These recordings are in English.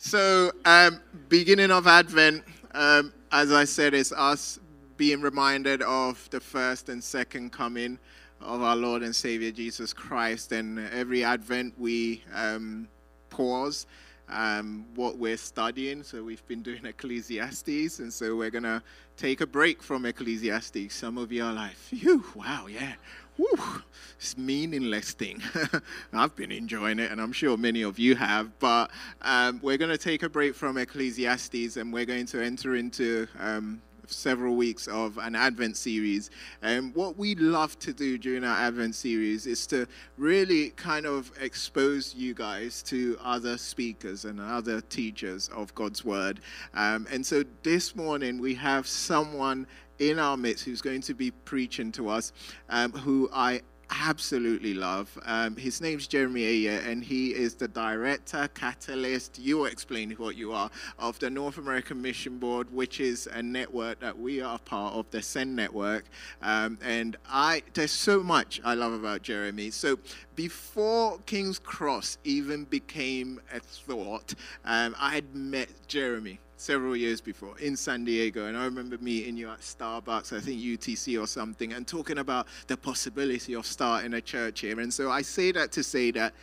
So, um, beginning of Advent, um, as I said, is us being reminded of the first and second coming of our Lord and Savior Jesus Christ. And every Advent we um, pause um, what we're studying. So we've been doing Ecclesiastes, and so we're gonna take a break from Ecclesiastes. Some of you are like, "Phew, wow, yeah." Whew, it's meaningless thing. I've been enjoying it, and I'm sure many of you have. But um, we're going to take a break from Ecclesiastes, and we're going to enter into um, several weeks of an Advent series. And what we love to do during our Advent series is to really kind of expose you guys to other speakers and other teachers of God's Word. Um, and so this morning we have someone in our midst who's going to be preaching to us, um, who I absolutely love. Um, his name's Jeremy Ayer, and he is the director, catalyst, you explain what you are, of the North American Mission Board, which is a network that we are part of, the Send Network. Um, and I, there's so much I love about Jeremy. So before King's Cross even became a thought, um, I had met Jeremy several years before in San Diego, and I remember meeting you at Starbucks, I think UTC or something, and talking about the possibility of starting a church here. And so I say that to say that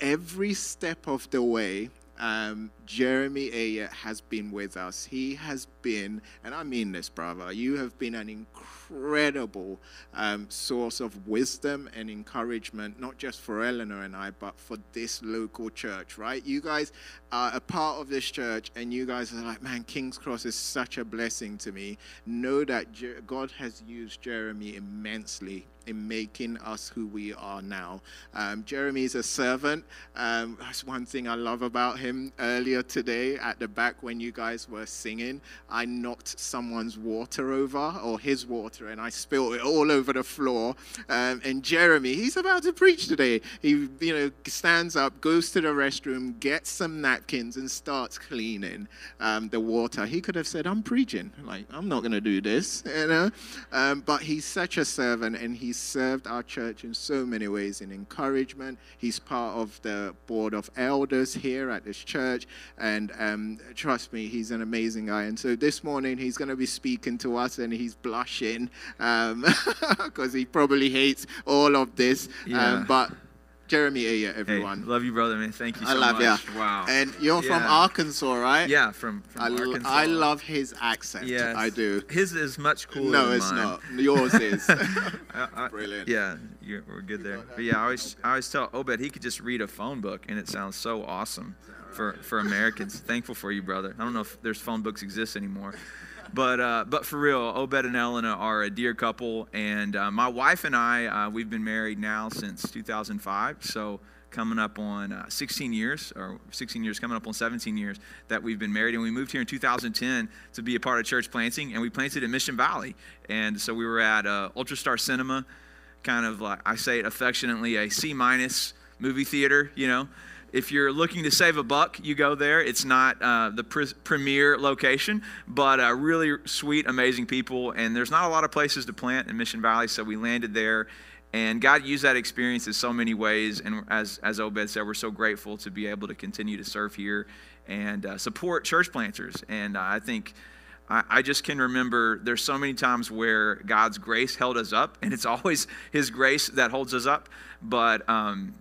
every step of the way, um, Jeremy Ayer has been with us. He has been, and I mean this, brother, you have been an incredible um, source of wisdom and encouragement, not just for Eleanor and I, but for this local church, right? You guys are a part of this church, and you guys are like, man, King's Cross is such a blessing to me. Know that God has used Jeremy immensely in making us who we are now. Um, Jeremy is a servant. Um, that's one thing I love about him. Earlier today, at the back when you guys were singing, I knocked someone's water over, or his water, and I spilled it all over the floor. Um, and Jeremy, he's about to preach today. He, you know, stands up, goes to the restroom, gets some napkins, and starts cleaning um, the water. He could have said, "I'm preaching. Like, I'm not going to do this," you know. Um, but he's such a servant, and he's served our church in so many ways in encouragement. He's part of the board of elders here at this church. And um, trust me, he's an amazing guy. And so this morning, he's going to be speaking to us and he's blushing because um, he probably hates all of this. Yeah. Um, but Jeremy Ayer, everyone. Hey, love you, brother, man. Thank you so I love much. You. Wow. And you're yeah. from Arkansas, right? Yeah, from, from I Arkansas. I love his accent. Yeah, I do. His is much cooler. No, it's mine. not. Yours is. Brilliant. Yeah, we're good there. But yeah, I always, I always tell Obed he could just read a phone book, and it sounds so awesome for, for Americans. Thankful for you, brother. I don't know if there's phone books exist anymore. But, uh, but for real, Obed and Elena are a dear couple. And uh, my wife and I, uh, we've been married now since 2005. So coming up on uh, 16 years, or 16 years, coming up on 17 years that we've been married. And we moved here in 2010 to be a part of church planting, and we planted in Mission Valley. And so we were at uh, Ultrastar Cinema, kind of like I say it affectionately, a C minus movie theater, you know. If you're looking to save a buck, you go there. It's not uh, the pre- premier location, but uh, really sweet, amazing people. And there's not a lot of places to plant in Mission Valley, so we landed there and God used that experience in so many ways. And as, as Obed said, we're so grateful to be able to continue to serve here and uh, support church planters. And uh, I think I, I, just can remember there's so many times where God's grace held us up, and it's always His grace that holds us up. But um,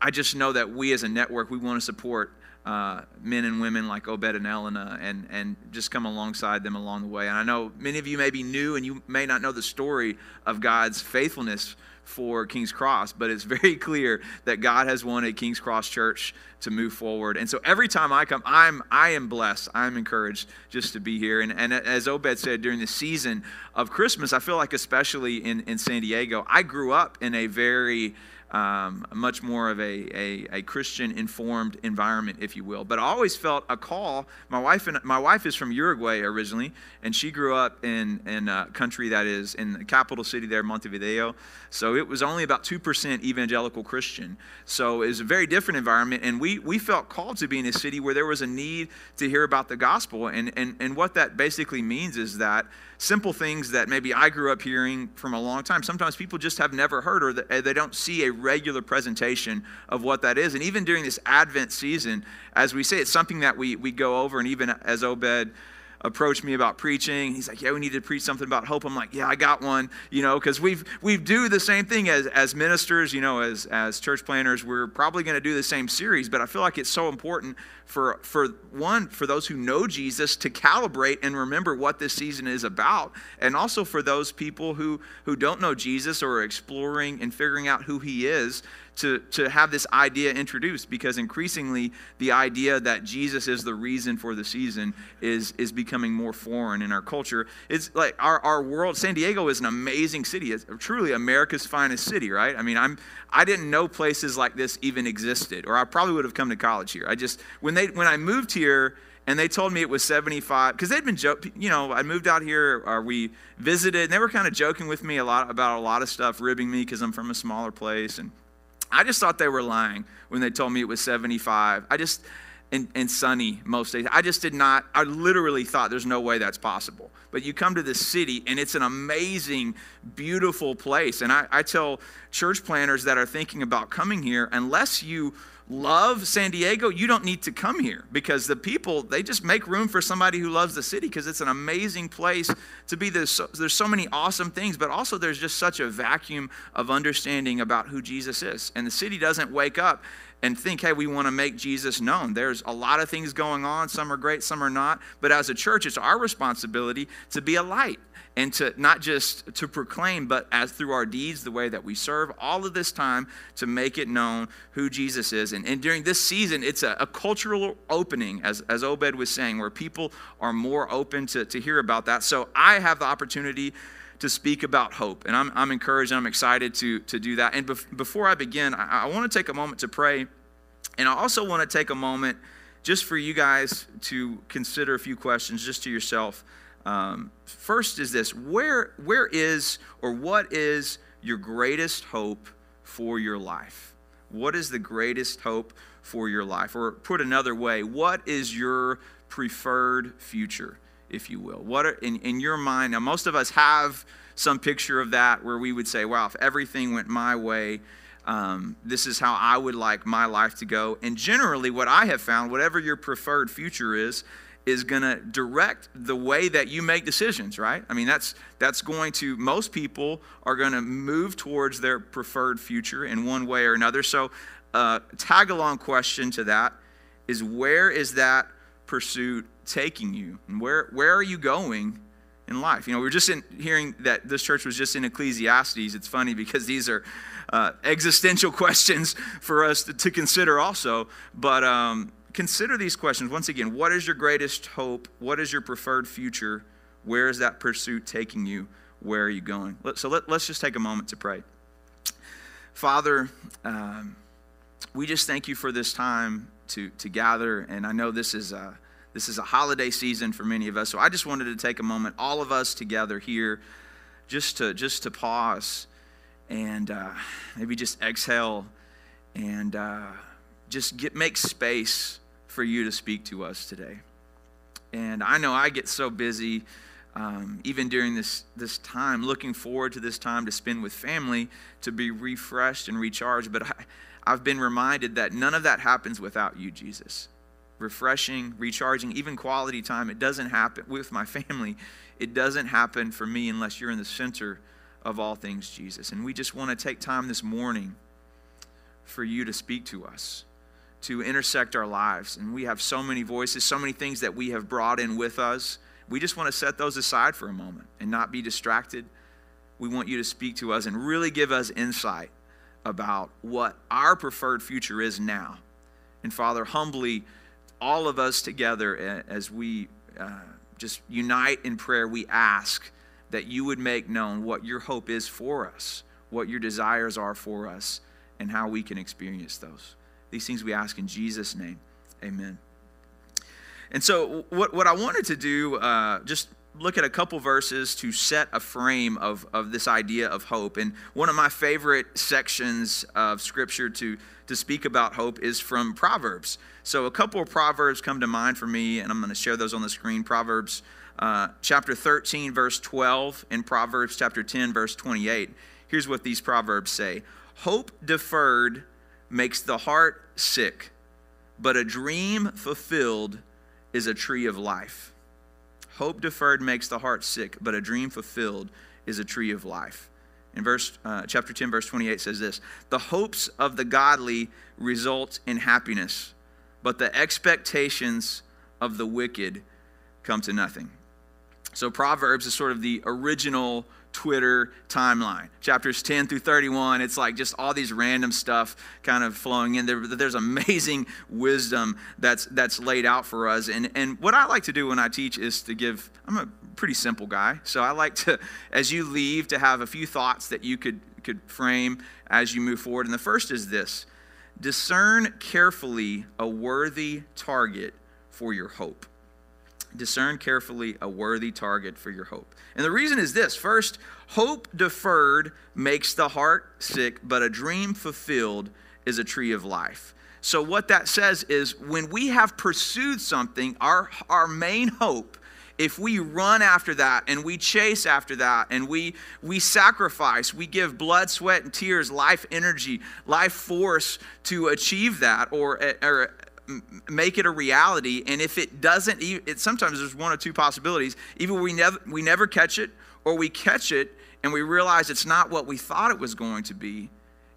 I just know that we as a network, we want to support uh, men and women like Obed and Elena and, and just come alongside them along the way. And I know many of you may be new and you may not know the story of God's faithfulness for King's Cross, but it's very clear that God has wanted King's Cross Church to move forward. And so every time I come, I'm I am blessed. I'm encouraged just to be here. And, and as Obed said, during the season of Christmas, I feel like especially in, in San Diego, I grew up in a very um, much more of a, a, a, Christian informed environment, if you will. But I always felt a call. My wife and my wife is from Uruguay originally, and she grew up in, in a country that is in the capital city there, Montevideo. So it was only about 2% evangelical Christian. So it was a very different environment, and we, we felt called to be in a city where there was a need to hear about the gospel. And, and, and what that basically means is that simple things that maybe I grew up hearing from a long time, sometimes people just have never heard or they don't see a regular presentation of what that is. And even during this Advent season, as we say, it's something that we, we go over, and even as Obed approached me about preaching. He's like, "Yeah, we need to preach something about hope." I'm like, "Yeah, I got one." You know, because we've we do the same thing as as ministers. You know, as as church planners, we're probably going to do the same series. But I feel like it's so important for for one for those who know Jesus to calibrate and remember what this season is about, and also for those people who who don't know Jesus or are exploring and figuring out who He is to, to have this idea introduced because increasingly the idea that Jesus is the reason for the season is, is becoming more foreign in our culture. It's like our, our world, San Diego is an amazing city. It's truly America's finest city, right? I mean, I'm, I didn't know places like this even existed, or I probably would have come to college here. I just, when, they, when I moved here, and they told me it was 75 because they'd been you know i moved out here or we visited and they were kind of joking with me a lot about a lot of stuff ribbing me because i'm from a smaller place and I just thought they were lying when they told me it was 75. I just, and, and sunny most days. I just did not, I literally thought there's no way that's possible. But you come to this city and it's an amazing, beautiful place. And I, I tell church planners that are thinking about coming here, unless you love San Diego, you don't need to come here because the people, they just make room for somebody who loves the city because it's an amazing place to be. There's so, there's so many awesome things, but also there's just such a vacuum of understanding about who Jesus is. And the city doesn't wake up and think, hey, we want to make Jesus known. There's a lot of things going on. Some are great, some are not. But as a church, it's our responsibility to be a light and to not just to proclaim, but as through our deeds, the way that we serve, all of this time to make it known who Jesus is. And, and during this season, it's a, a, cultural opening, as, as Obed was saying, where people are more open to, to hear about that. So I have the opportunity to speak about hope. And I'm, I'm encouraged and I'm excited to, to do that. And bef- before I begin, I, I want to take a moment to pray. And I also want to take a moment just for you guys to consider a few questions just to yourself. Um, first is this where, where is or what is your greatest hope for your life? What is the greatest hope for your life? Or put another way, what is your preferred future? If you will? What are, in, in your mind, now most of us have some picture of that where we would say, wow, if everything went my way, um, this is how I would like my life to go. And generally, what I have found, whatever your preferred future is, is going to direct the way that you make decisions, right? I mean, that's that's going to most people are going to move towards their preferred future in one way or another. So, uh, tag along question to that is where is that pursuit taking you? And where, where are you going in life? You know, we are just in, hearing that this church was just in Ecclesiastes. It's funny because these are uh, existential questions for us to, to consider also. But um, consider these questions. Once again, what is your greatest hope? What is your preferred future? Where is that pursuit taking you? Where are you going? So let, us just take a moment to pray. Father, um, we just thank you for this time to, to gather. And I know this is a, this is a holiday season for many of us. So I just wanted to take a moment, all of us together here, just to, just to pause and uh, maybe just exhale and uh, just get, make space for you to speak to us today. And I know I get so busy. Um, even during this, this time, looking forward to this time to spend with family, to be refreshed and recharged. But I, I've been reminded that none of that happens without you, Jesus. Refreshing, recharging, even quality time, it doesn't happen with my family. It doesn't happen for me unless you're in the center of all things, Jesus. And we just want to take time this morning for you to speak to us, to intersect our lives. And we have so many voices, so many things that we have brought in with us. We just want to set those aside for a moment and not be distracted. We want you to speak to us and really give us insight about what our preferred future is now. And Father, humbly, all of us together, as we uh, just unite in prayer, we ask that you would make known what your hope is for us, what your desires are for us, and how we can experience those. These things we ask in Jesus' name. Amen. And so, what, what I wanted to do, uh, just look at a couple verses to set a frame of, of this idea of hope. And one of my favorite sections of scripture to, to speak about hope is from Proverbs. So a couple of Proverbs come to mind for me, and I'm going to share those on the screen. Proverbs uh, chapter 13, verse 12, and Proverbs chapter 10, verse 28. Here's what these Proverbs say Hope deferred makes the heart sick, but a dream fulfilled is a tree of life. Hope deferred makes the heart sick, but a dream fulfilled is a tree of life. In verse uh, chapter 10 verse 28 says this, "The hopes of the godly result in happiness, but the expectations of the wicked come to nothing." So Proverbs is sort of the original Twitter timeline. Chapters 10 through 31, it's like just all these random stuff kind of flowing in there. There's amazing wisdom that's that's laid out for us. And and what I like to do when I teach is to give I'm a pretty simple guy. So I like to as you leave to have a few thoughts that you could could frame as you move forward. And the first is this. Discern carefully a worthy target for your hope discern carefully a worthy target for your hope. And the reason is this first, hope deferred makes the heart sick, but a dream fulfilled is a tree of life. So, what that says is when we have pursued something, our, our main hope, if we run after that and we chase after that and we, we sacrifice, we give blood, sweat, and tears, life energy, life force to achieve that or, or make it a reality and if it doesn't it sometimes there's one or two possibilities. Either we never we never catch it or we catch it and we realize it's not what we thought it was going to be.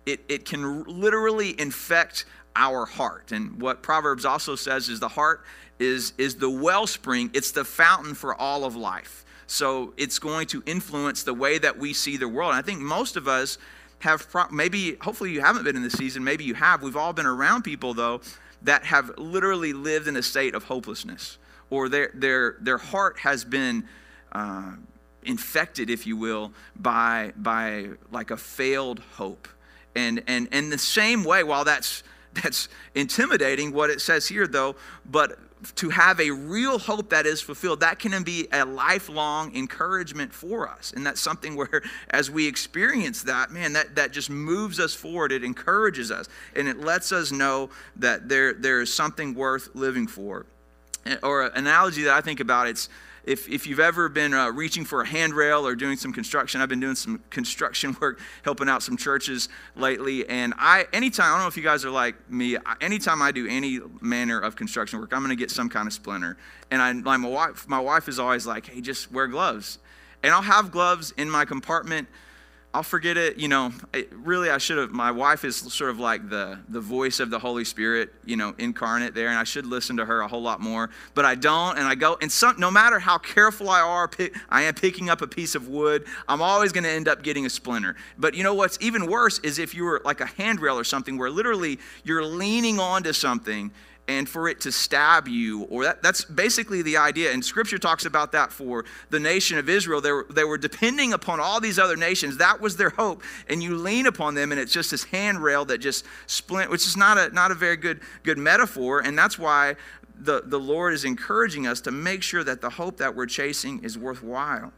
It, it can literally infect our heart. And what proverbs also says is the heart is is the wellspring. It's the fountain for all of life. So it's going to influence the way that we see the world. And i think most of us have maybe hopefully you haven't been in this season maybe you have. We've all been around people though that have literally lived in a state of hopelessness, or their, their, their heart has been uh, infected, if you will, by, by like a failed hope. And, and, and the same way, while that's, that's intimidating, what it says here, though, but to have a real hope that is fulfilled, that can be a lifelong encouragement for us. And that's something where, as we experience that, man, that, that just moves us forward. It encourages us and it lets us know that there, there is something worth living for. Or an analogy that I think about, it's if, if you've ever been uh, reaching for a handrail or doing some construction, I've been doing some construction work, helping out some churches lately. And I, anytime, I don't know if you guys are like me, anytime I do any manner of construction work, I'm going to get some kind of splinter. And I, like my wife, my wife is always like, hey, just wear gloves. And I'll have gloves in my compartment I'll forget it. You know, it, really, I should have. My wife is sort of like the the voice of the Holy Spirit, you know, incarnate there, and I should listen to her a whole lot more. But I don't, and I go. And some, no matter how careful I are, pick, I am picking up a piece of wood. I'm always going to end up getting a splinter. But you know what's even worse is if you were like a handrail or something, where literally you're leaning onto something and for it to stab you or that, that's basically the idea. And scripture talks about that for the nation of israel. They were, they were depending upon all these other nations. That was their hope. And you lean upon them and it's just this handrail that just splint which is not a not a very good good metaphor. And that's why the, the lord is encouraging us to make sure that the hope that we're chasing is worthwhile.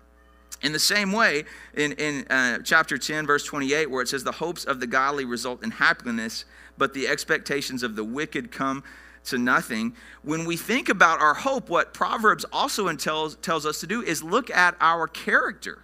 In the same way, in, in uh, chapter 10, verse 28, where it says, The hopes of the godly result in happiness, but the expectations of the wicked come to nothing. When we think about our hope, what Proverbs also tells, tells us to do is look at our character.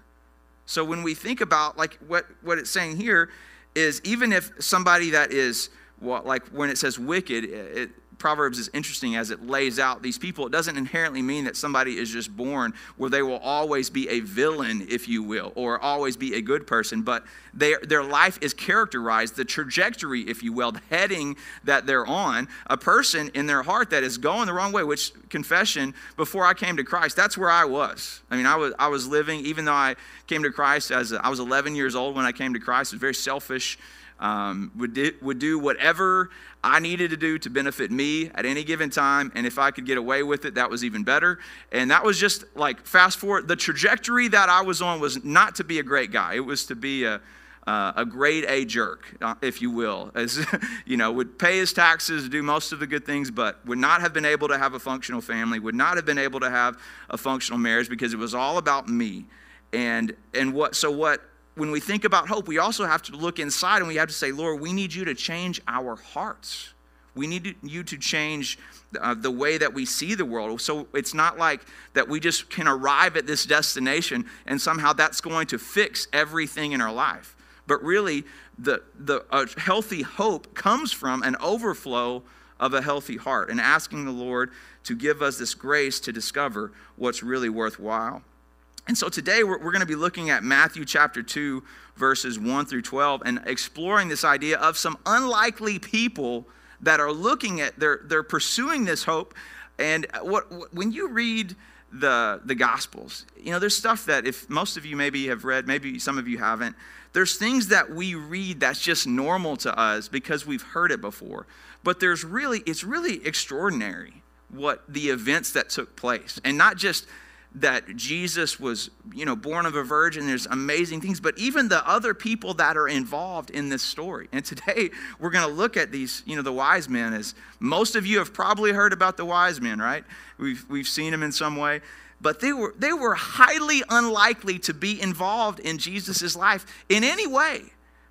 So when we think about like what, what it's saying here is even if somebody that is well, like when it says wicked, it, Proverbs is interesting as it lays out these people. It doesn't inherently mean that somebody is just born where they will always be a villain, if you will, or always be a good person, but they, their life is characterized, the trajectory, if you will, the heading that they're on. A person in their heart that is going the wrong way, which confession, before I came to Christ, that's where I was. I mean, I was, I was living, even though I came to Christ as a, I was 11 years old when I came to Christ, I was very selfish um, would, do, would do whatever I needed to do to benefit me at any given time. And if I could get away with it, that was even better. And that was just like fast forward. The trajectory that I was on was not to be a great guy, it was to be a, uh, a grade A jerk, uh, if you will, as you know, would pay his taxes, do most of the good things, but would not have been able to have a functional family, would not have been able to have a functional marriage because it was all about me. And and what so what when we think about hope, we also have to look inside and we have to say, Lord, we need you to change our hearts. We need you to change uh, the way that we see the world. So it's not like that we just can arrive at this destination and somehow that's going to fix everything in our life. but really, the, the a healthy hope comes from an overflow of a healthy heart and asking the Lord to give us this grace to discover what's really worthwhile. And so today we're, we're going to be looking at Matthew chapter 2, verses 1 through 12, and exploring this idea of some unlikely people that are looking at, they're, they're pursuing this hope. And what, what when you read the, the Gospels, you know, there's stuff that if most of you maybe have read, maybe some of you haven't, there's things that we read that's just normal to us because we've heard it before. But there's really, it's really extraordinary what the events that took place. And not just that Jesus was, you know, born of a virgin. There's amazing things, but even the other people that are involved in this story. And today we're going to look at these, you know, the wise men. As most of you have probably heard about the wise men, right? We've we've seen them in some way, but they were they were highly unlikely to be involved in Jesus' life in any way.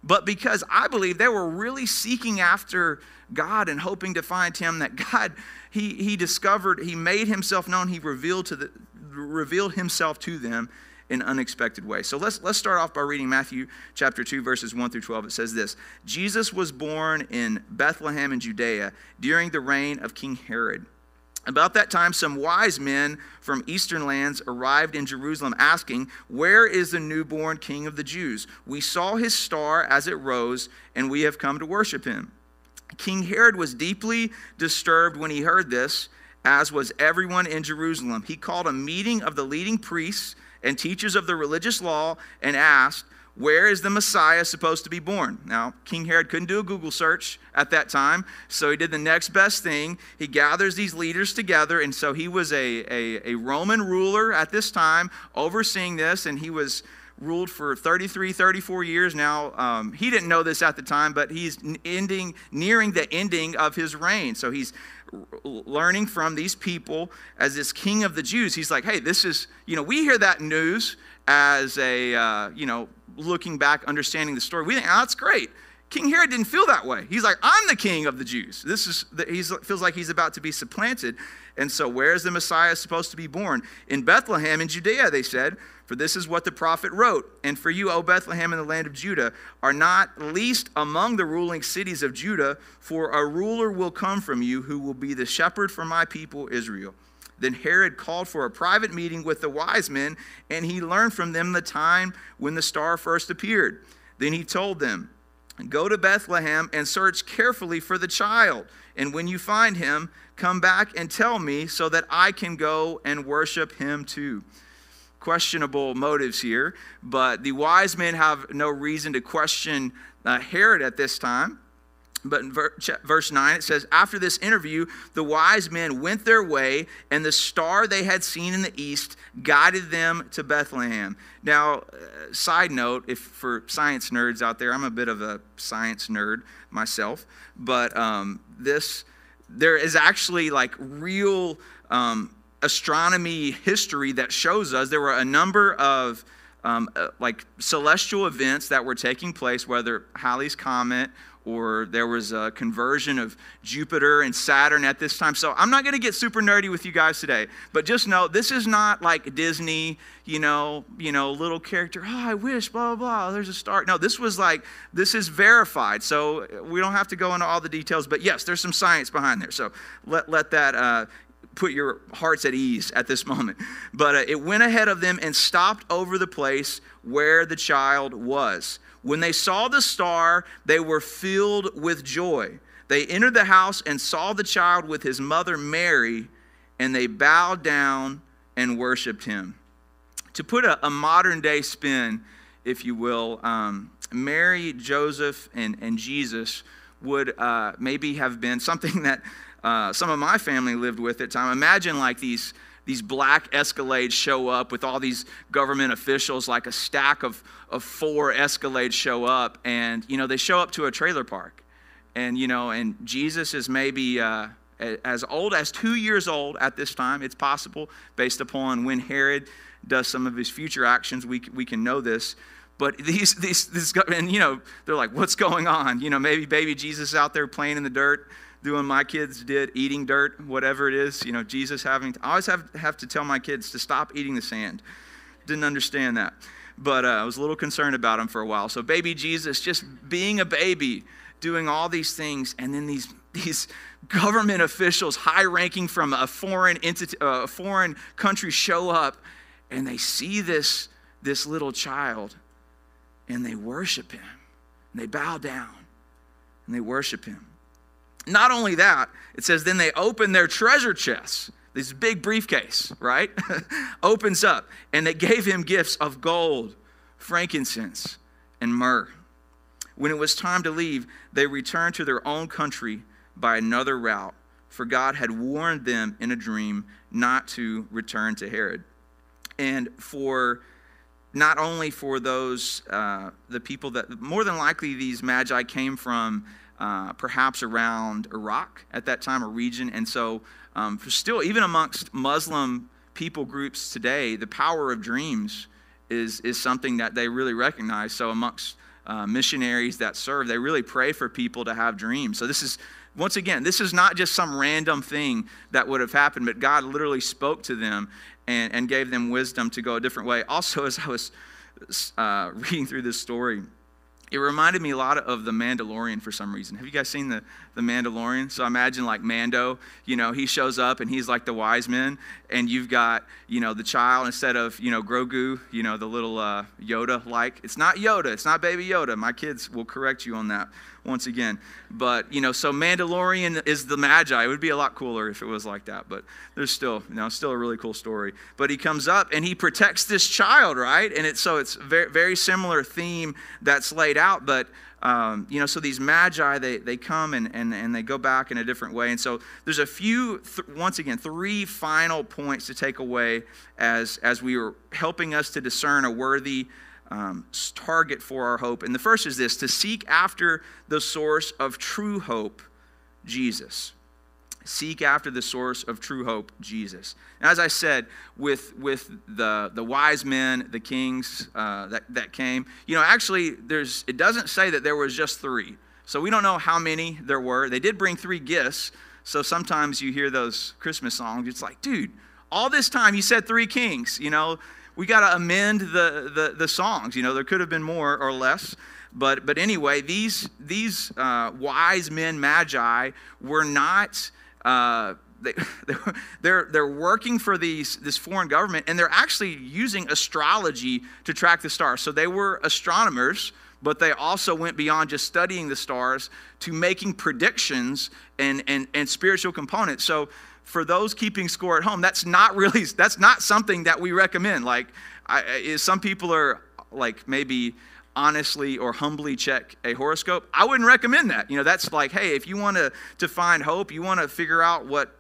But because I believe they were really seeking after God and hoping to find Him, that God, He, he discovered, He made Himself known, He revealed to the, revealed himself to them in unexpected ways. So let's let's start off by reading Matthew chapter 2 verses 1 through 12. It says this. Jesus was born in Bethlehem in Judea during the reign of King Herod. About that time, some wise men from eastern lands arrived in Jerusalem asking, Where is the newborn king of the Jews? We saw his star as it rose, and we have come to worship him. King Herod was deeply disturbed when he heard this as was everyone in Jerusalem. He called a meeting of the leading priests and teachers of the religious law and asked, Where is the Messiah supposed to be born? Now, King Herod couldn't do a Google search at that time, so he did the next best thing. He gathers these leaders together, and so he was a, a, a Roman ruler at this time, overseeing this, and he was ruled for 33, 34 years now. Um, he didn't know this at the time, but he's ending, nearing the ending of his reign. So he's learning from these people as this king of the Jews. He's like, hey, this is, you know, we hear that news as a, uh, you know, looking back, understanding the story. We think, oh, that's great. King Herod didn't feel that way. He's like, I'm the king of the Jews. This is, he feels like he's about to be supplanted. And so, where is the Messiah supposed to be born? In Bethlehem in Judea, they said, for this is what the prophet wrote. And for you, O Bethlehem in the land of Judah, are not least among the ruling cities of Judah, for a ruler will come from you who will be the shepherd for my people Israel. Then Herod called for a private meeting with the wise men, and he learned from them the time when the star first appeared. Then he told them, Go to Bethlehem and search carefully for the child. And when you find him, come back and tell me so that I can go and worship him too questionable motives here, but the wise men have no reason to question uh, Herod at this time. But in verse 9, it says, After this interview, the wise men went their way, and the star they had seen in the east guided them to Bethlehem. Now, uh, side note, if for science nerds out there, I'm a bit of a science nerd myself, but um, this, there is actually like real um, astronomy history that shows us there were a number of um, uh, like celestial events that were taking place, whether Halley's Comet or there was a conversion of Jupiter and Saturn at this time. So I'm not going to get super nerdy with you guys today, but just know this is not like Disney, you know, you know, little character. Oh, I wish, blah blah blah. There's a star. No, this was like this is verified. So we don't have to go into all the details, but yes, there's some science behind there. So let let that uh, put your hearts at ease at this moment. But uh, it went ahead of them and stopped over the place where the child was. When they saw the star, they were filled with joy. They entered the house and saw the child with his mother Mary, and they bowed down and worshiped him. To put a, a modern day spin, if you will, um, Mary, Joseph, and, and Jesus would uh, maybe have been something that uh, some of my family lived with at the time. Imagine like these these black Escalades show up with all these government officials, like a stack of, of four Escalades show up, and you know they show up to a trailer park, and you know, and Jesus is maybe uh, as old as two years old at this time. It's possible based upon when Herod does some of his future actions. We we can know this. But these, these, this, and you know, they're like, what's going on? You know, maybe baby Jesus out there playing in the dirt doing my kids did, eating dirt, whatever it is. You know, Jesus having, to, I always have, have to tell my kids to stop eating the sand. Didn't understand that. but uh, I was a little concerned about him for a while. So, baby Jesus, just being a baby, doing all these things, and then these, these government officials, high ranking from a foreign, entity, uh, a foreign country, show up and they see this, this little child and they worship him. And they bow down and they worship him. Not only that, it says, then they open their treasure chests. This big briefcase, right? Opens up, and they gave him gifts of gold, frankincense, and myrrh. When it was time to leave, they returned to their own country by another route, for God had warned them in a dream not to return to Herod. And for not only for those, uh, the people that, more than likely, these magi came from uh, perhaps around Iraq at that time, a region. And so, um, still, even amongst Muslim people groups today, the power of dreams is, is something that they really recognize. So, amongst uh, missionaries that serve, they really pray for people to have dreams. So, this is once again, this is not just some random thing that would have happened, but God literally spoke to them and, and gave them wisdom to go a different way. Also, as I was uh, reading through this story, it reminded me a lot of the Mandalorian for some reason. Have you guys seen the, the Mandalorian? So imagine like Mando, you know, he shows up and he's like the wise men, and you've got, you know, the child instead of, you know, Grogu, you know, the little uh, Yoda like. It's not Yoda, it's not baby Yoda. My kids will correct you on that once again. But, you know, so Mandalorian is the Magi. It would be a lot cooler if it was like that, but there's still, you know, still a really cool story. But he comes up and he protects this child, right? And it's so it's very, very similar theme that's laid out, but um, you know, so these magi, they, they come and, and, and they go back in a different way. And so there's a few, th- once again, three final points to take away as, as we are helping us to discern a worthy um, target for our hope. And the first is this to seek after the source of true hope, Jesus. Seek after the source of true hope, Jesus. And as I said, with, with the, the wise men, the kings uh, that, that came, you know, actually, there's, it doesn't say that there was just three. So we don't know how many there were. They did bring three gifts. So sometimes you hear those Christmas songs. It's like, dude, all this time you said three kings, you know we got to amend the, the, the, songs. You know, there could have been more or less. But, but anyway, these, these uh, wise men, magi, were not. Uh, they, they're, they're working for these, this foreign government and they're actually using astrology to track the stars. So they were astronomers, but they also went beyond just studying the stars to making predictions and, and, and spiritual components. So for those keeping score at home, that's not really that's not something that we recommend. Like, I, some people are like maybe honestly or humbly check a horoscope. I wouldn't recommend that. You know, that's like, hey, if you want to to find hope, you want to figure out what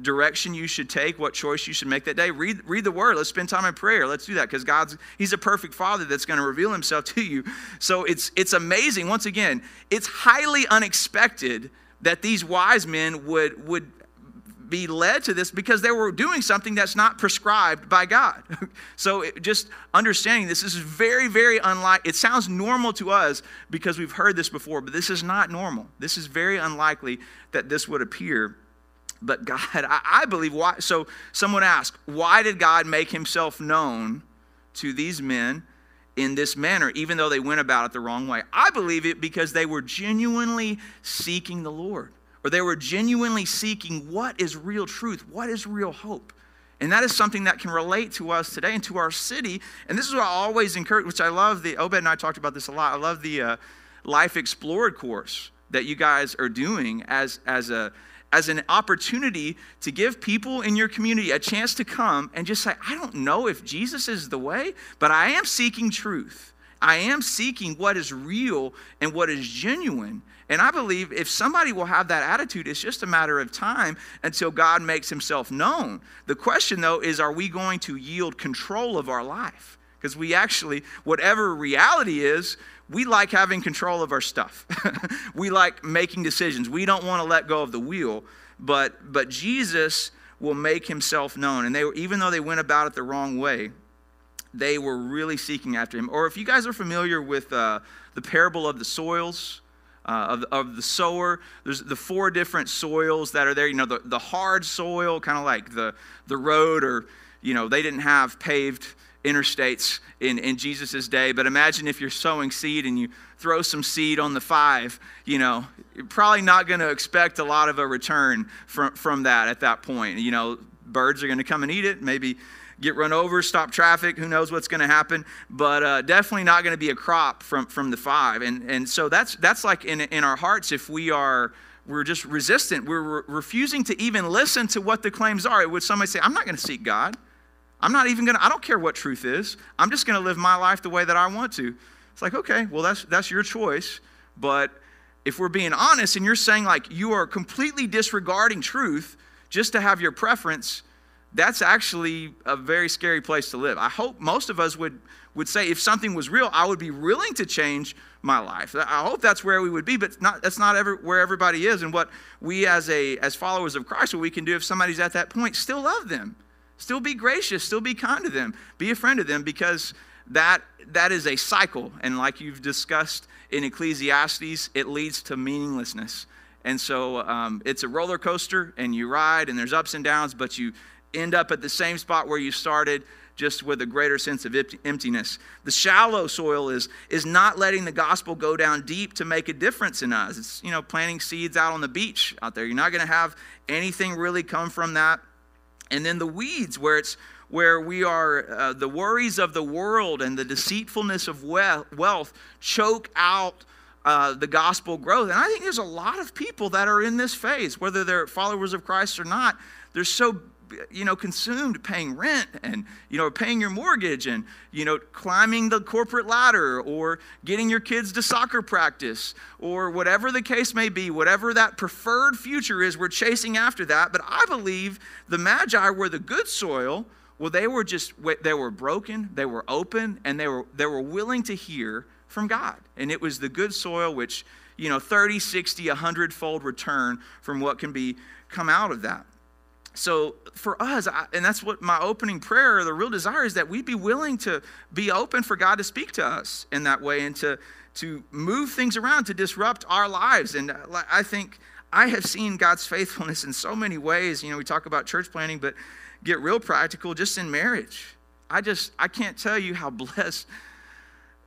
direction you should take, what choice you should make that day. Read, read the word. Let's spend time in prayer. Let's do that because God's He's a perfect Father that's going to reveal Himself to you. So it's it's amazing. Once again, it's highly unexpected that these wise men would would be led to this because they were doing something that's not prescribed by God. so it, just understanding this, this is very, very unlike, it sounds normal to us because we've heard this before, but this is not normal. This is very unlikely that this would appear. But God, I, I believe why. So someone asked, why did God make himself known to these men? in this manner, even though they went about it the wrong way. I believe it because they were genuinely seeking the Lord or they were genuinely seeking what is real truth, what is real hope. And that is something that can relate to us today and to our city. And this is what I always encourage, which I love the, Obed and I talked about this a lot. I love the uh, Life Explored course that you guys are doing as, as, a, as an opportunity to give people in your community a chance to come and just say, I don't know if Jesus is the way, but I am seeking truth. I am seeking what is real and what is genuine. And I believe if somebody will have that attitude, it's just a matter of time until God makes himself known. The question, though, is are we going to yield control of our life? Because we actually, whatever reality is, we like having control of our stuff. we like making decisions. We don't want to let go of the wheel. But, but Jesus will make himself known. And they even though they went about it the wrong way, they were really seeking after him. Or if you guys are familiar with uh, the parable of the soils, uh, of, of the sower. There's the four different soils that are there. You know, the, the hard soil, kind of like the, the road, or, you know, they didn't have paved interstates in, in Jesus' day. But imagine if you're sowing seed and you throw some seed on the five, you know, you're probably not going to expect a lot of a return from, from that at that point. You know, birds are going to come and eat it, maybe get run over, stop traffic, who knows what's going to happen, but uh, definitely not going to be a crop from, from the five. And, and so that's, that's like in, in our hearts if we are we're just resistant. We're re- refusing to even listen to what the claims are. Would somebody say, I'm not going to seek God? I'm not even going to, I don't care what truth is. I'm just going to live my life the way that I want to. It's like, okay, well, that's, that's your choice. But if we're being honest and you're saying like you are completely disregarding truth just to have your preference, that's actually a very scary place to live. I hope most of us would, would say if something was real, I would be willing to change my life. I hope that's where we would be, but not, that's not ever, where everybody is. And what we as, a, as followers of Christ, what we can do if somebody's at that point, still love them Still be gracious, still be kind to them, be a friend to them because that, that is a cycle. And like you've discussed in Ecclesiastes, it leads to meaninglessness. And so um, it's a roller coaster, and you ride, and there's ups and downs, but you end up at the same spot where you started, just with a greater sense of emptiness. The shallow soil is, is not letting the gospel go down deep to make a difference in us. It's, you know, planting seeds out on the beach out there. You're not going to have anything really come from that. And then the weeds, where it's where we are, uh, the worries of the world and the deceitfulness of wealth choke out uh, the gospel growth. And I think there's a lot of people that are in this phase, whether they're followers of Christ or not. They're so you know, consumed paying rent and, you know, paying your mortgage and, you know, climbing the corporate ladder or getting your kids to soccer practice or whatever the case may be, whatever that preferred future is, we're chasing after that. But I believe the Magi were the good soil. Well, they were just, they were broken, they were open, and they were, they were willing to hear from God. And it was the good soil which, you know, 30, 60, 100 fold return from what can be come out of that so for us I, and that's what my opening prayer the real desire is that we'd be willing to be open for god to speak to us in that way and to to move things around to disrupt our lives. And uh, i think i have seen god's faithfulness in so many ways. You know we talk about church planting but get real practical just in marriage. I just i can't tell you how blessed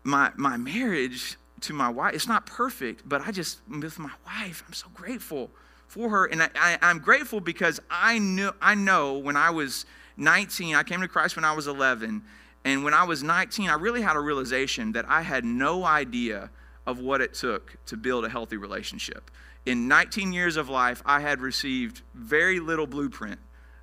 my my marriage to my wife it's not perfect but i just with my wife i'm so grateful for her. And I, am grateful because I, knew, I know when I was 19, I came to Christ when I was 11. And when I was 19, I really had a realization that I had no idea of what it took to build a healthy relationship. In 19 years of life, I had received very little blueprint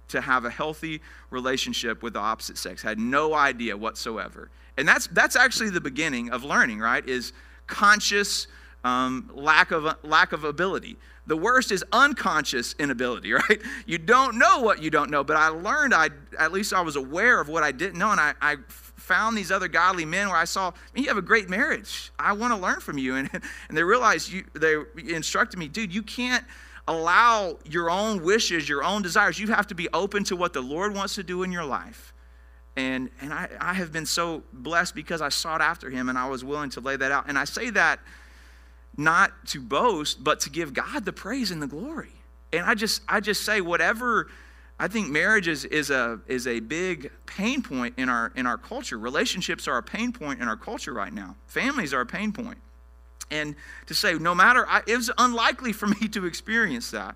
to have a healthy relationship with the opposite sex. Had no idea whatsoever. And that's, that's actually the beginning of learning, right? Is conscious um, lack, of, lack of ability. The worst is unconscious inability, right? You don't know what you don't know, but I learned, I, at least I was aware of what I didn't know, and I, I found these other godly men where I saw, you have a great marriage. I want to learn from you. And, and they realized, you, they instructed me, dude, you can't allow your own wishes, your own desires. You have to be open to what the Lord wants to do in your life. And, and I, I have been so blessed because I sought after him and I was willing to lay that out. And I say that not to boast, but to give God the praise and the glory. And I just, I just say, whatever. I think marriage is, is, a, is a big pain point in our, in our culture. Relationships are a pain point in our culture right now. Families are a pain point. And to say, no matter, I, it was unlikely for me to experience that.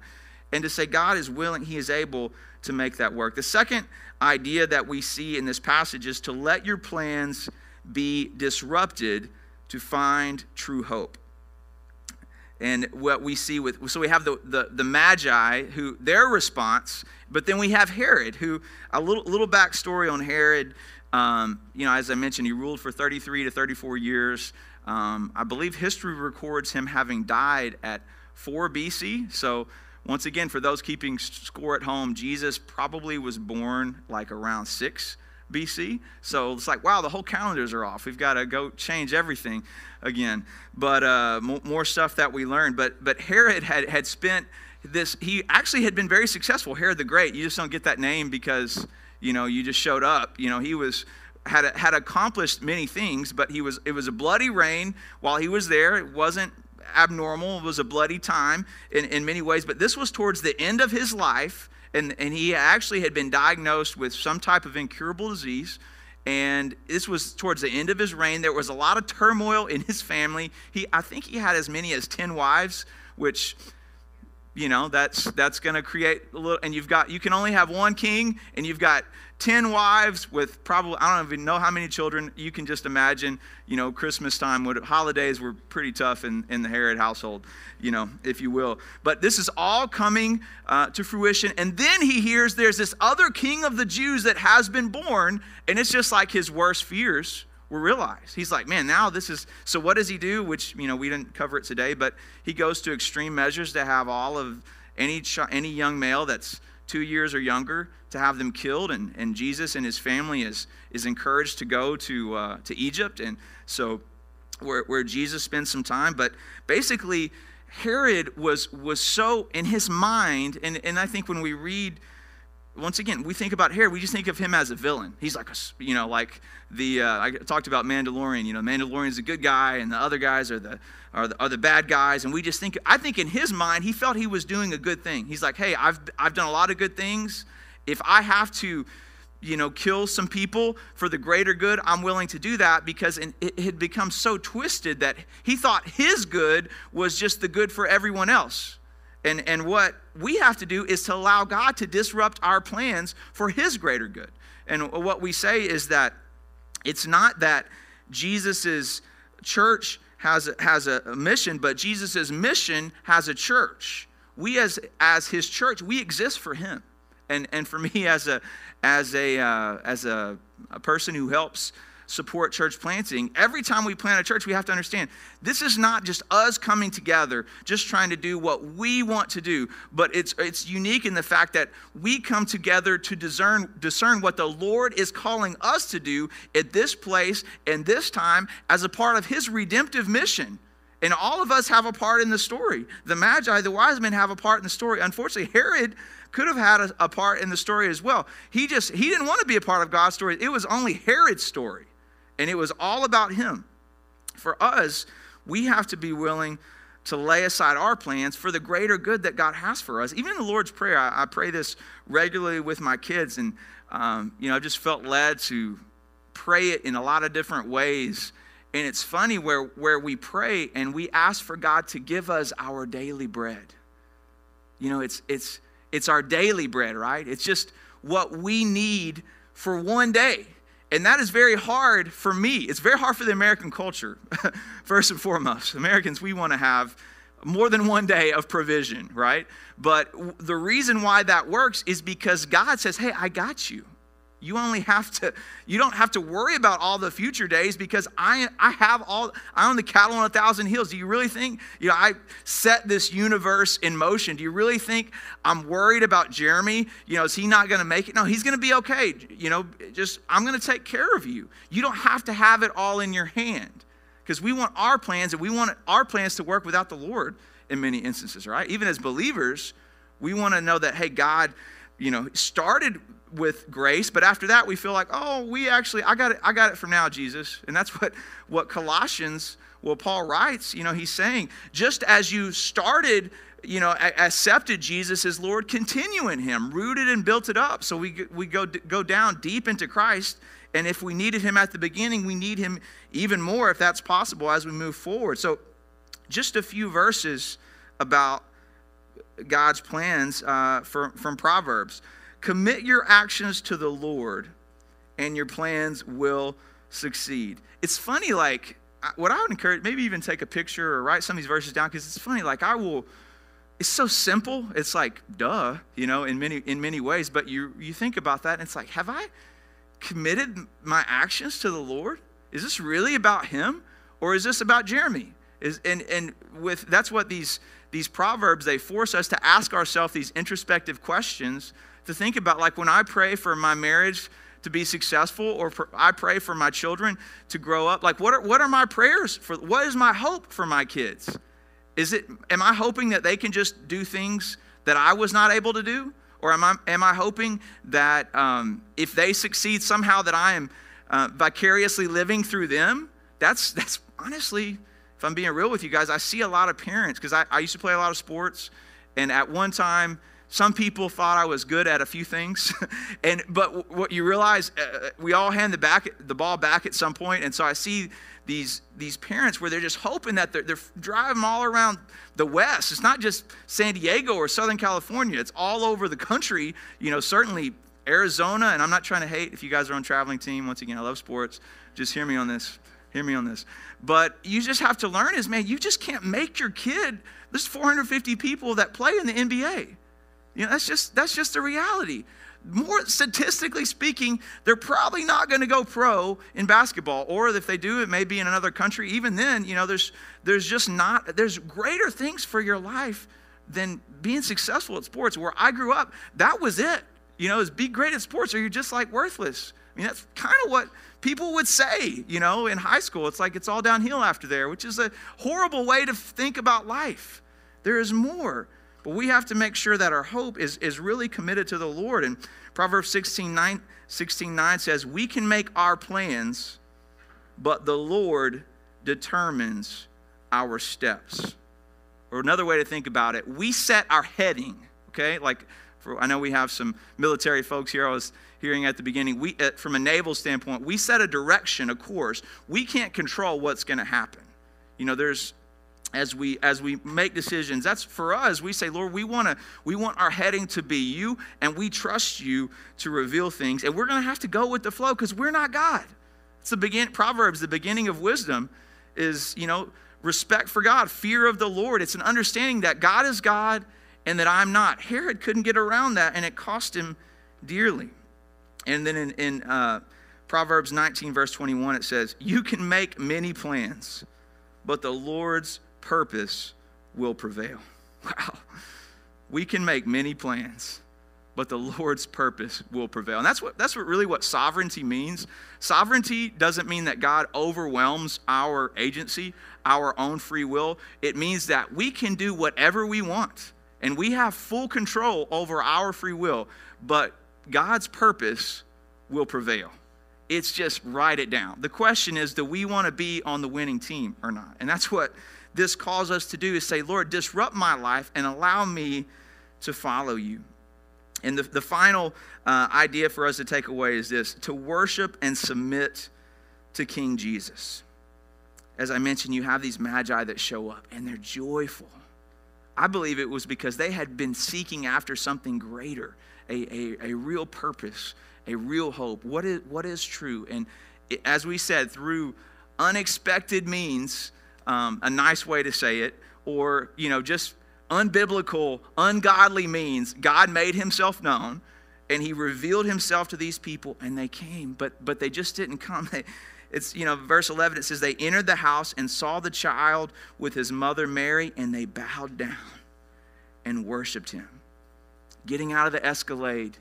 And to say, God is willing, He is able to make that work. The second idea that we see in this passage is to let your plans be disrupted to find true hope and what we see with so we have the, the, the magi who their response but then we have herod who a little, little backstory on herod um, you know as i mentioned he ruled for 33 to 34 years. Um, i believe history records him having died at 4 bc so once again for those keeping score at home jesus probably was born like around 6 BC. So it's like, wow, the whole calendars are off. We've got to go change everything again. But uh, more stuff that we learned. But but Herod had had spent this. He actually had been very successful. Herod the Great. You just don't get that name because you know you just showed up. You know he was had had accomplished many things, but he was it was a bloody reign while he was there. It wasn't abnormal. It was a bloody time in, in many ways. But this was towards the end of his life and, and he actually had been diagnosed with some type of incurable disease and this was towards the end of his reign. There was a lot of turmoil in his family. He, I think he had as many as 10 wives, which you know that's that's going to create a little and you've got you can only have one king and you've got 10 wives with probably i don't even know how many children you can just imagine you know christmas time would holidays were pretty tough in, in the herod household you know if you will but this is all coming uh, to fruition and then he hears there's this other king of the jews that has been born and it's just like his worst fears were realized. He's like, man, now this is. So what does he do? Which you know we didn't cover it today, but he goes to extreme measures to have all of any any young male that's two years or younger to have them killed, and, and Jesus and his family is is encouraged to go to uh, to Egypt, and so where where Jesus spends some time. But basically, Herod was was so in his mind, and and I think when we read once again, we think about Herod, we just think of him as a villain. He's like, a, you know, like the, uh, I talked about Mandalorian, you know, Mandalorian's a good guy and the other guys are the, are the, are the bad guys. And we just think, I think in his mind, he felt he was doing a good thing. He's like, hey, I've, I've done a lot of good things. If I have to, you know, kill some people for the greater good, I'm willing to do that because it had become so twisted that he thought his good was just the good for everyone else. And, and what we have to do is to allow God to disrupt our plans for His greater good. And what we say is that it's not that Jesus' church has a, has a mission, but Jesus' mission has a church. We, as, as His church, we exist for Him. And, and for me, as a, as a, uh, as a, a person who helps support church planting, every time we plant a church, we have to understand this is not just us coming together, just trying to do what we want to do, but it's, it's unique in the fact that we come together to discern, discern what the Lord is calling us to do at this place and this time as a part of His redemptive mission. And all of us have a part in the story. The Magi, the wise men, have a part in the story. Unfortunately, Herod could have had a, a, part in the story as well. He just he didn't want to be a part of God's story. It was only Herod's story and it was all about him. For us, we have to be willing to lay aside our plans for the greater good that God has for us. Even in the Lord's Prayer, I, I pray this regularly with my kids, and um, you know, I just felt led to pray it in a lot of different ways. And it's funny where, where we pray and we ask for God to give us our daily bread. You know, it's it's it's our daily bread, right? It's just what we need for one day. And that is very hard for me. It's very hard for the American culture, first and foremost. Americans, we want to have more than one day of provision, right? But the reason why that works is because God says, hey, I got you. You only have to, you don't have to worry about all the future days because I, I have all, I own the cattle on a thousand hills. Do you really think, you know, I set this universe in motion? Do you really think I'm worried about Jeremy? You know, is he not going to make it? No, he's going to be okay. You know, just, I'm going to take care of you. You don't have to have it all in your hand because we want our plans and we want our plans to work without the Lord in many instances, right? Even as believers, we want to know that, hey, God, you know, started with grace, but after that we feel like, oh, we actually, I got it, I got it from now, Jesus. And that's what, what Colossians, well, Paul writes, you know, he's saying, just as you started, you know, accepted Jesus as Lord, continue in him, rooted and built it up. So we, we go, go down deep into Christ. And if we needed him at the beginning, we need him even more if that's possible as we move forward. So just a few verses about God's plans uh, for, from Proverbs. Commit your actions to the Lord, and your plans will succeed. It's funny, like, what I would encourage, maybe even take a picture or write some of these verses down, because it's funny, like, I will, it's so simple. It's like, duh, you know, in many, in many ways, but you, you think about that, and it's like, have I committed my actions to the Lord? Is this really about Him, or is this about Jeremy? Is, and, and with, that's what these, these proverbs, they force us to ask ourselves these introspective questions to think about like when I pray for my marriage to be successful or I pray for my children to grow up, like what are, what are my prayers for? What is my hope for my kids? Is it, am I hoping that they can just do things that I was not able to do? Or am I, am I hoping that um, if they succeed somehow that I am uh, vicariously living through them? That's, that's honestly, if I'm being real with you guys, I see a lot of parents because I, I used to play a lot of sports. And at one time, Some people thought I was good at a few things, and but what you realize, uh, we all hand the back the ball back at some point, and so I see these these parents where they're just hoping that they're, they're driving all around the West. It's not just San Diego or Southern California; it's all over the country. You know, certainly Arizona, and I'm not trying to hate if you guys are on traveling team. Once again, I love sports. Just hear me on this. Hear me on this. But you just have to learn is, man, you just can't make your kid. There's 450 people that play in the NBA. You know, that's just that's just the reality. More statistically speaking, they're probably not going to go pro in basketball, or if they do, it may be in another country. Even then, you know, there's there's just not there's greater things for your life than being successful at sports. Where I grew up, that was it. You know, is be great at sports, or you're just like worthless. I mean, that's kind of what people would say, you know, in high school. It's like it's all downhill after there, which is a horrible way to think about life. There is more. But we have to make sure that our hope is, is really committed to the Lord. And Proverbs 16 9, 16 9 says, We can make our plans, but the Lord determines our steps. Or another way to think about it, we set our heading, okay? Like, for, I know we have some military folks here. I was hearing at the beginning, we, uh, from a naval standpoint, we set a direction, a course. We can't control what's going to happen. You know, there's as we as we make decisions that's for us we say lord we want to we want our heading to be you and we trust you to reveal things and we're going to have to go with the flow because we're not god it's the begin proverbs the beginning of wisdom is you know respect for god fear of the lord it's an understanding that god is god and that i'm not herod couldn't get around that and it cost him dearly and then in, in uh, proverbs 19 verse 21 it says you can make many plans but the lord's purpose will prevail. Wow. We can make many plans, but the Lord's purpose will prevail. And that's what that's what really what sovereignty means. Sovereignty doesn't mean that God overwhelms our agency, our own free will. It means that we can do whatever we want and we have full control over our free will, but God's purpose will prevail. It's just write it down. The question is do we want to be on the winning team or not? And that's what this calls us to do is say, Lord, disrupt my life and allow me to follow you. And the, the final uh, idea for us to take away is this to worship and submit to King Jesus. As I mentioned, you have these magi that show up and they're joyful. I believe it was because they had been seeking after something greater, a, a, a real purpose, a real hope. What is, what is true? And it, as we said, through unexpected means, um, a nice way to say it, or, you know, just unbiblical, ungodly means, God made himself known and he revealed himself to these people and they came, but, but they just didn't come. They, it's, you know, verse 11, it says, They entered the house and saw the child with his mother Mary, and they bowed down and worshiped him. Getting out of the escalade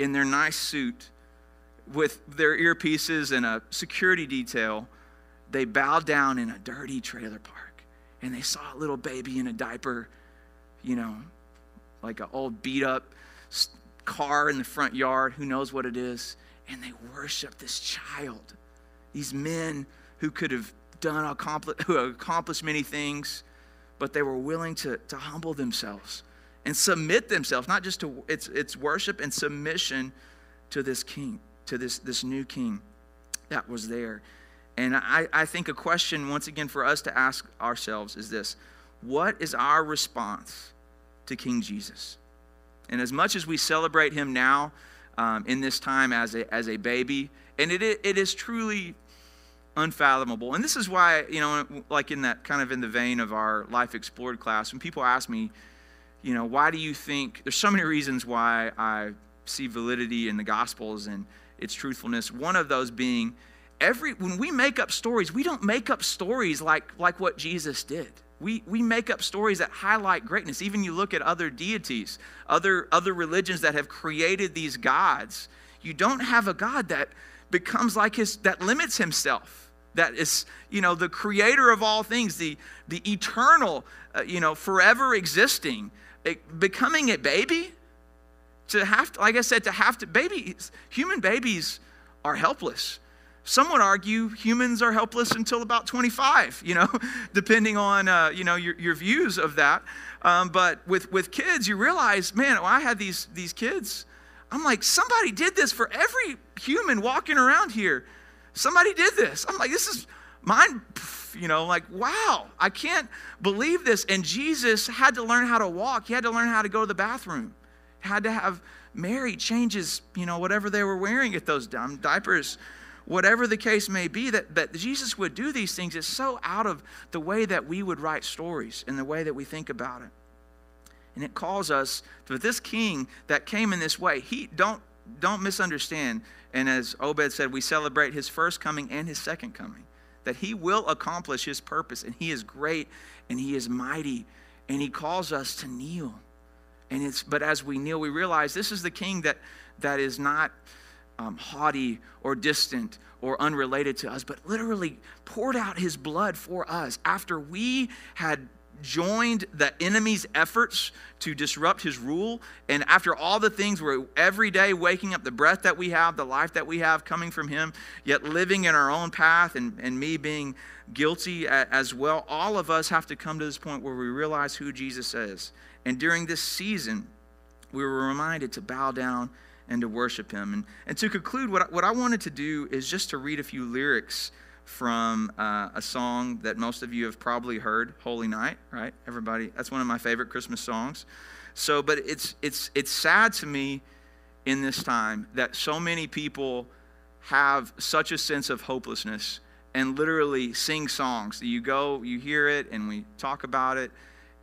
in their nice suit with their earpieces and a security detail, they bowed down in a dirty trailer park and they saw a little baby in a diaper, you know, like an old beat up car in the front yard, who knows what it is, and they worshiped this child. These men who could have done accomplished, who accomplished many things, but they were willing to, to humble themselves and submit themselves, not just to it's it's worship and submission to this king, to this this new king that was there. And I, I think a question, once again, for us to ask ourselves is this What is our response to King Jesus? And as much as we celebrate him now um, in this time as a, as a baby, and it, it is truly unfathomable. And this is why, you know, like in that kind of in the vein of our Life Explored class, when people ask me, you know, why do you think, there's so many reasons why I see validity in the Gospels and its truthfulness. One of those being, every when we make up stories, we don't make up stories like like what Jesus did. We, we make up stories that highlight greatness. Even you look at other deities, other, other religions that have created these gods. You don't have a God that becomes like his, that limits himself, that is, you know, the creator of all things, the, the eternal, uh, you know, forever existing. It, becoming a baby, to have to, like I said, to have to, babies, human babies are helpless some would argue humans are helpless until about 25, you know, depending on, uh, you know, your, your views of that. Um, but with, with kids, you realize, man, I had these, these kids. I'm like, somebody did this for every human walking around here. Somebody did this. I'm like, this is mine, you know, like, wow, I can't believe this. And Jesus had to learn how to walk. He had to learn how to go to the bathroom. Had to have Mary change his, you know, whatever they were wearing at those dumb diapers whatever the case may be, that, that Jesus would do these things is so out of the way that we would write stories and the way that we think about it. And it calls us to this king that came in this way. He don't don't misunderstand. And as Obed said, we celebrate his first coming and his second coming. That he will accomplish his purpose, and he is great and he is mighty, and he calls us to kneel. And it's but as we kneel, we realize this is the king that that is not um, haughty or distant or unrelated to us, but literally poured out his blood for us after we had joined the enemy's efforts to disrupt his rule. And after all the things we're every day waking up, the breath that we have, the life that we have coming from him, yet living in our own path, and, and me being guilty as well, all of us have to come to this point where we realize who Jesus is. And during this season, we were reminded to bow down and to worship Him. And, and to conclude, what what I wanted to do is just to read a few lyrics from uh, a song that most of you have probably heard, Holy Night, right? Everybody, that's one of my favorite Christmas songs. So, but it's, it's, it's sad to me in this time that so many people have such a sense of hopelessness and literally sing songs. You go, you hear it, and we talk about it,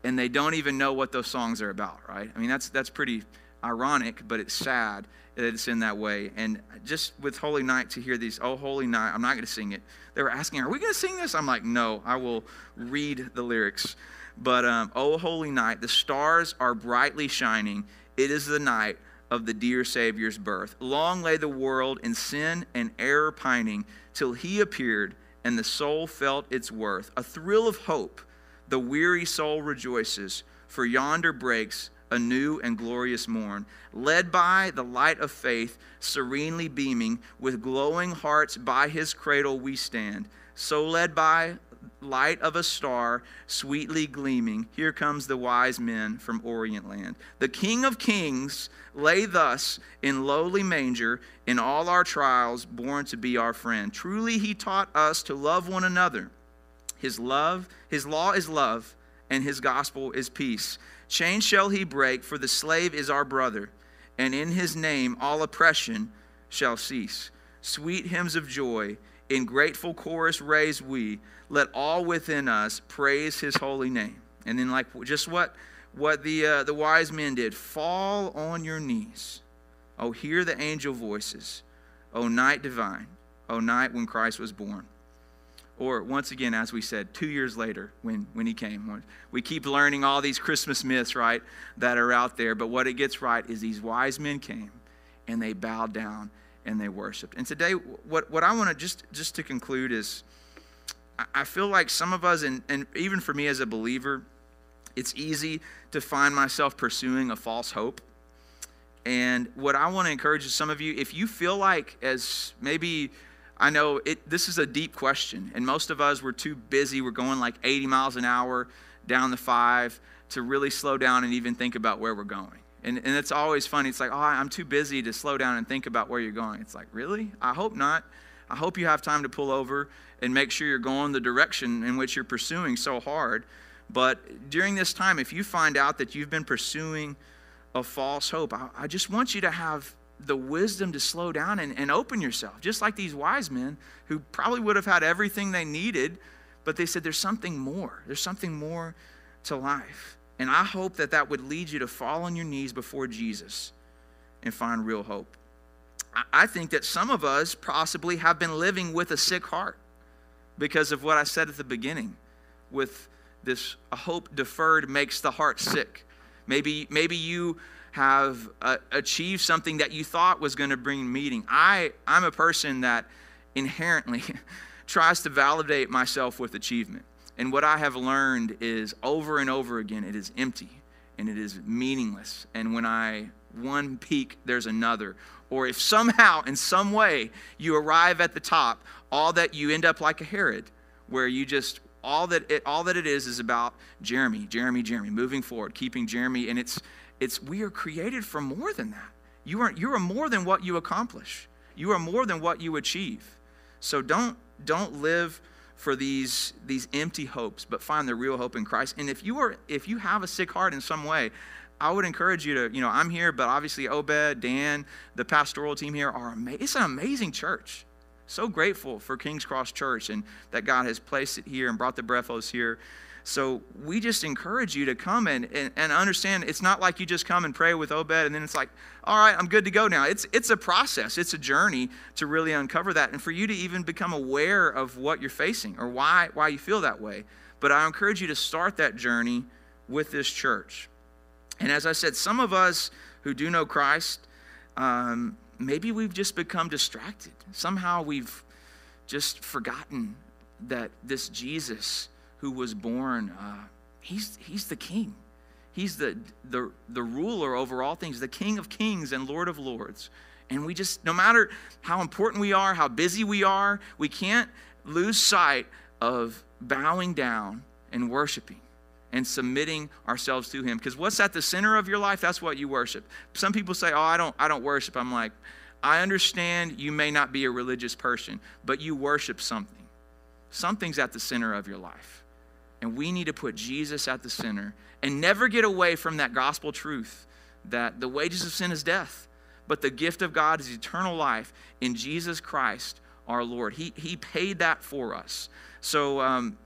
and they don't even know what those songs are about, right? I mean, that's, that's pretty ironic, but it's sad it's in that way. And just with Holy Night to hear these, oh, Holy Night, I'm not going to sing it. They were asking, are we going to sing this? I'm like, no, I will read the lyrics. But, um, oh, Holy Night, the stars are brightly shining. It is the night of the dear Savior's birth. Long lay the world in sin and error pining till he appeared and the soul felt its worth. A thrill of hope, the weary soul rejoices, for yonder breaks a new and glorious morn, led by the light of faith, serenely beaming, with glowing hearts by his cradle we stand. So led by light of a star, sweetly gleaming, here comes the wise men from Orient land. The King of Kings lay thus in lowly manger, in all our trials, born to be our friend. Truly, he taught us to love one another. His love, his law is love, and his gospel is peace. Chain shall he break, for the slave is our brother, and in his name all oppression shall cease. Sweet hymns of joy, in grateful chorus raise we. Let all within us praise his holy name. And then, like just what, what the, uh, the wise men did fall on your knees. Oh, hear the angel voices. Oh, night divine. Oh, night when Christ was born. Or once again, as we said, two years later when, when he came. We keep learning all these Christmas myths, right, that are out there. But what it gets right is these wise men came and they bowed down and they worshiped. And today, what, what I want to just, just to conclude is I feel like some of us, and, and even for me as a believer, it's easy to find myself pursuing a false hope. And what I want to encourage some of you, if you feel like, as maybe I know it, this is a deep question, and most of us were too busy. We're going like 80 miles an hour down the five to really slow down and even think about where we're going. And, and it's always funny. It's like, oh, I'm too busy to slow down and think about where you're going. It's like, really? I hope not. I hope you have time to pull over and make sure you're going the direction in which you're pursuing so hard. But during this time, if you find out that you've been pursuing a false hope, I, I just want you to have the wisdom to slow down and, and open yourself, just like these wise men who probably would have had everything they needed, but they said, There's something more. There's something more to life. And I hope that that would lead you to fall on your knees before Jesus and find real hope. I think that some of us possibly have been living with a sick heart because of what I said at the beginning with this a hope deferred makes the heart sick. Maybe, maybe you have uh, achieved something that you thought was going to bring meaning. I, I'm a person that inherently tries to validate myself with achievement. And what I have learned is over and over again, it is empty and it is meaningless. And when I one peak, there's another. Or if somehow, in some way, you arrive at the top, all that you end up like a Herod, where you just all that it all that it is is about Jeremy, Jeremy, Jeremy, moving forward, keeping Jeremy, and it's it's we are created for more than that. You are you are more than what you accomplish. You are more than what you achieve. So don't don't live for these these empty hopes, but find the real hope in Christ. And if you are if you have a sick heart in some way, I would encourage you to, you know, I'm here, but obviously Obed, Dan, the pastoral team here are amazing. It's an amazing church. So grateful for King's Cross Church and that God has placed it here and brought the Brethos here. So we just encourage you to come and, and, and, understand it's not like you just come and pray with Obed and then it's like, all right, I'm good to go now. It's, it's a process, it's a journey to really uncover that and for you to even become aware of what you're facing or why, why you feel that way. But I encourage you to start that journey with this church. And as I said, some of us who do know Christ, um, maybe we've just become distracted. Somehow we've just forgotten that this Jesus who was born, uh, he's, he's the king. He's the, the, the ruler over all things, the king of kings and lord of lords. And we just, no matter how important we are, how busy we are, we can't lose sight of bowing down and worshiping and submitting ourselves to him. Because what's at the center of your life? That's what you worship. Some people say oh i don't i don't worship. I'm like i understand you may not be a religious person but you worship something. Something's at the center of your life and we need to put Jesus at the center and never get away from that gospel truth that the wages of sin is death, but the gift of God is eternal life in Jesus Christ our Lord. He, he paid that for us. So um,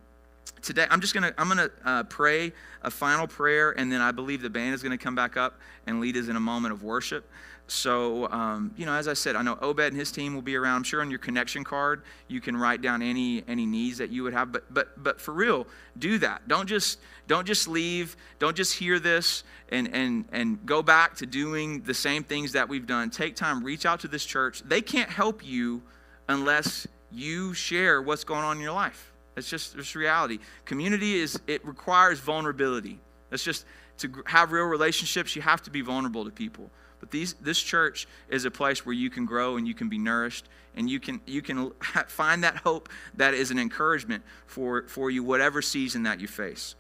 today I'm just gonna I'm gonna uh, pray a final prayer, and then I believe the band is gonna come back up and lead us in a moment of worship. So, um, you know, as I said, I know Obed and his team will be around. I'm sure on your connection card you can write down any any needs that you would have. But but but for real, do that. Don't just don't just leave. Don't just hear this and and and go back to doing the same things that we've done. Take time, reach out to this church. They can't help you unless you share what's going on in your life. It's just it's reality. Community is it requires vulnerability. It's just to have real relationships. You have to be vulnerable to people. But these, this church is a place where you can grow and you can be nourished and you can, you can find that hope that is an encouragement for, for you, whatever season that you face.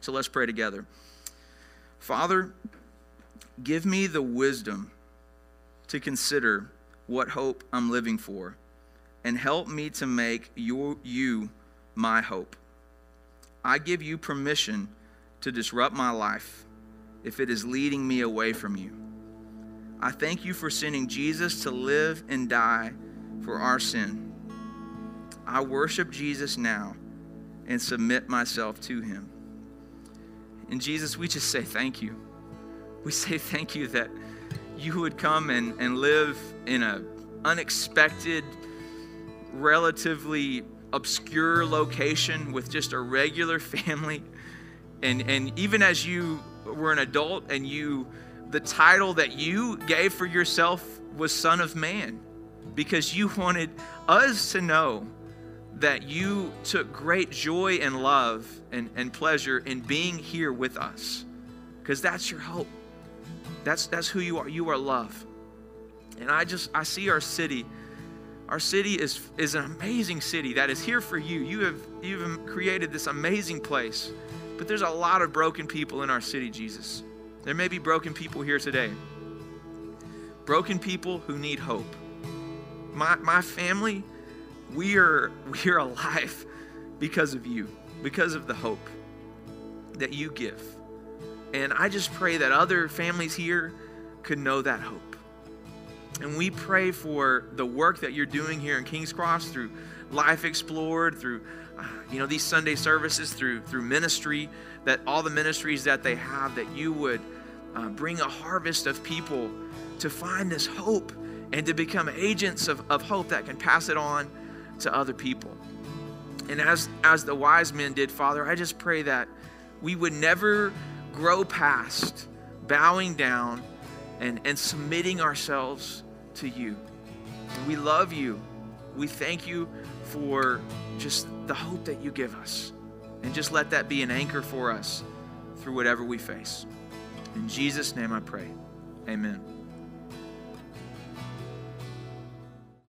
So let's pray together. Father, give me the wisdom to consider what hope I'm living for and help me to make your, you my hope. I give you permission to disrupt my life if it is leading me away from you. I thank you for sending Jesus to live and die for our sin. I worship Jesus now and submit myself to him. And Jesus, we just say thank you. We say thank you that you would come and, and live in an unexpected, relatively obscure location with just a regular family. And, and even as you were an adult and you the title that you gave for yourself was Son of Man because you wanted us to know that you took great joy and love and, and pleasure in being here with us because that's your hope. That's, that's who you are. You are love. And I just, I see our city. Our city is, is an amazing city that is here for you. You have, you have created this amazing place. But there's a lot of broken people in our city, Jesus. There may be broken people here today. Broken people who need hope. My, my family, we are, we are alive because of you, because of the hope that you give. And I just pray that other families here could know that hope. And we pray for the work that you're doing here in King's Cross through Life Explored, through uh, you know these Sunday services, through through ministry, that all the ministries that they have, that you would uh, bring a harvest of people to find this hope and to become agents of, of hope that can pass it on to other people. And as, as the wise men did, Father, I just pray that we would never grow past bowing down and, and submitting ourselves to you. We love you. We thank you for just the hope that you give us. And just let that be an anchor for us through whatever we face. In Jesus' name I pray. Amen.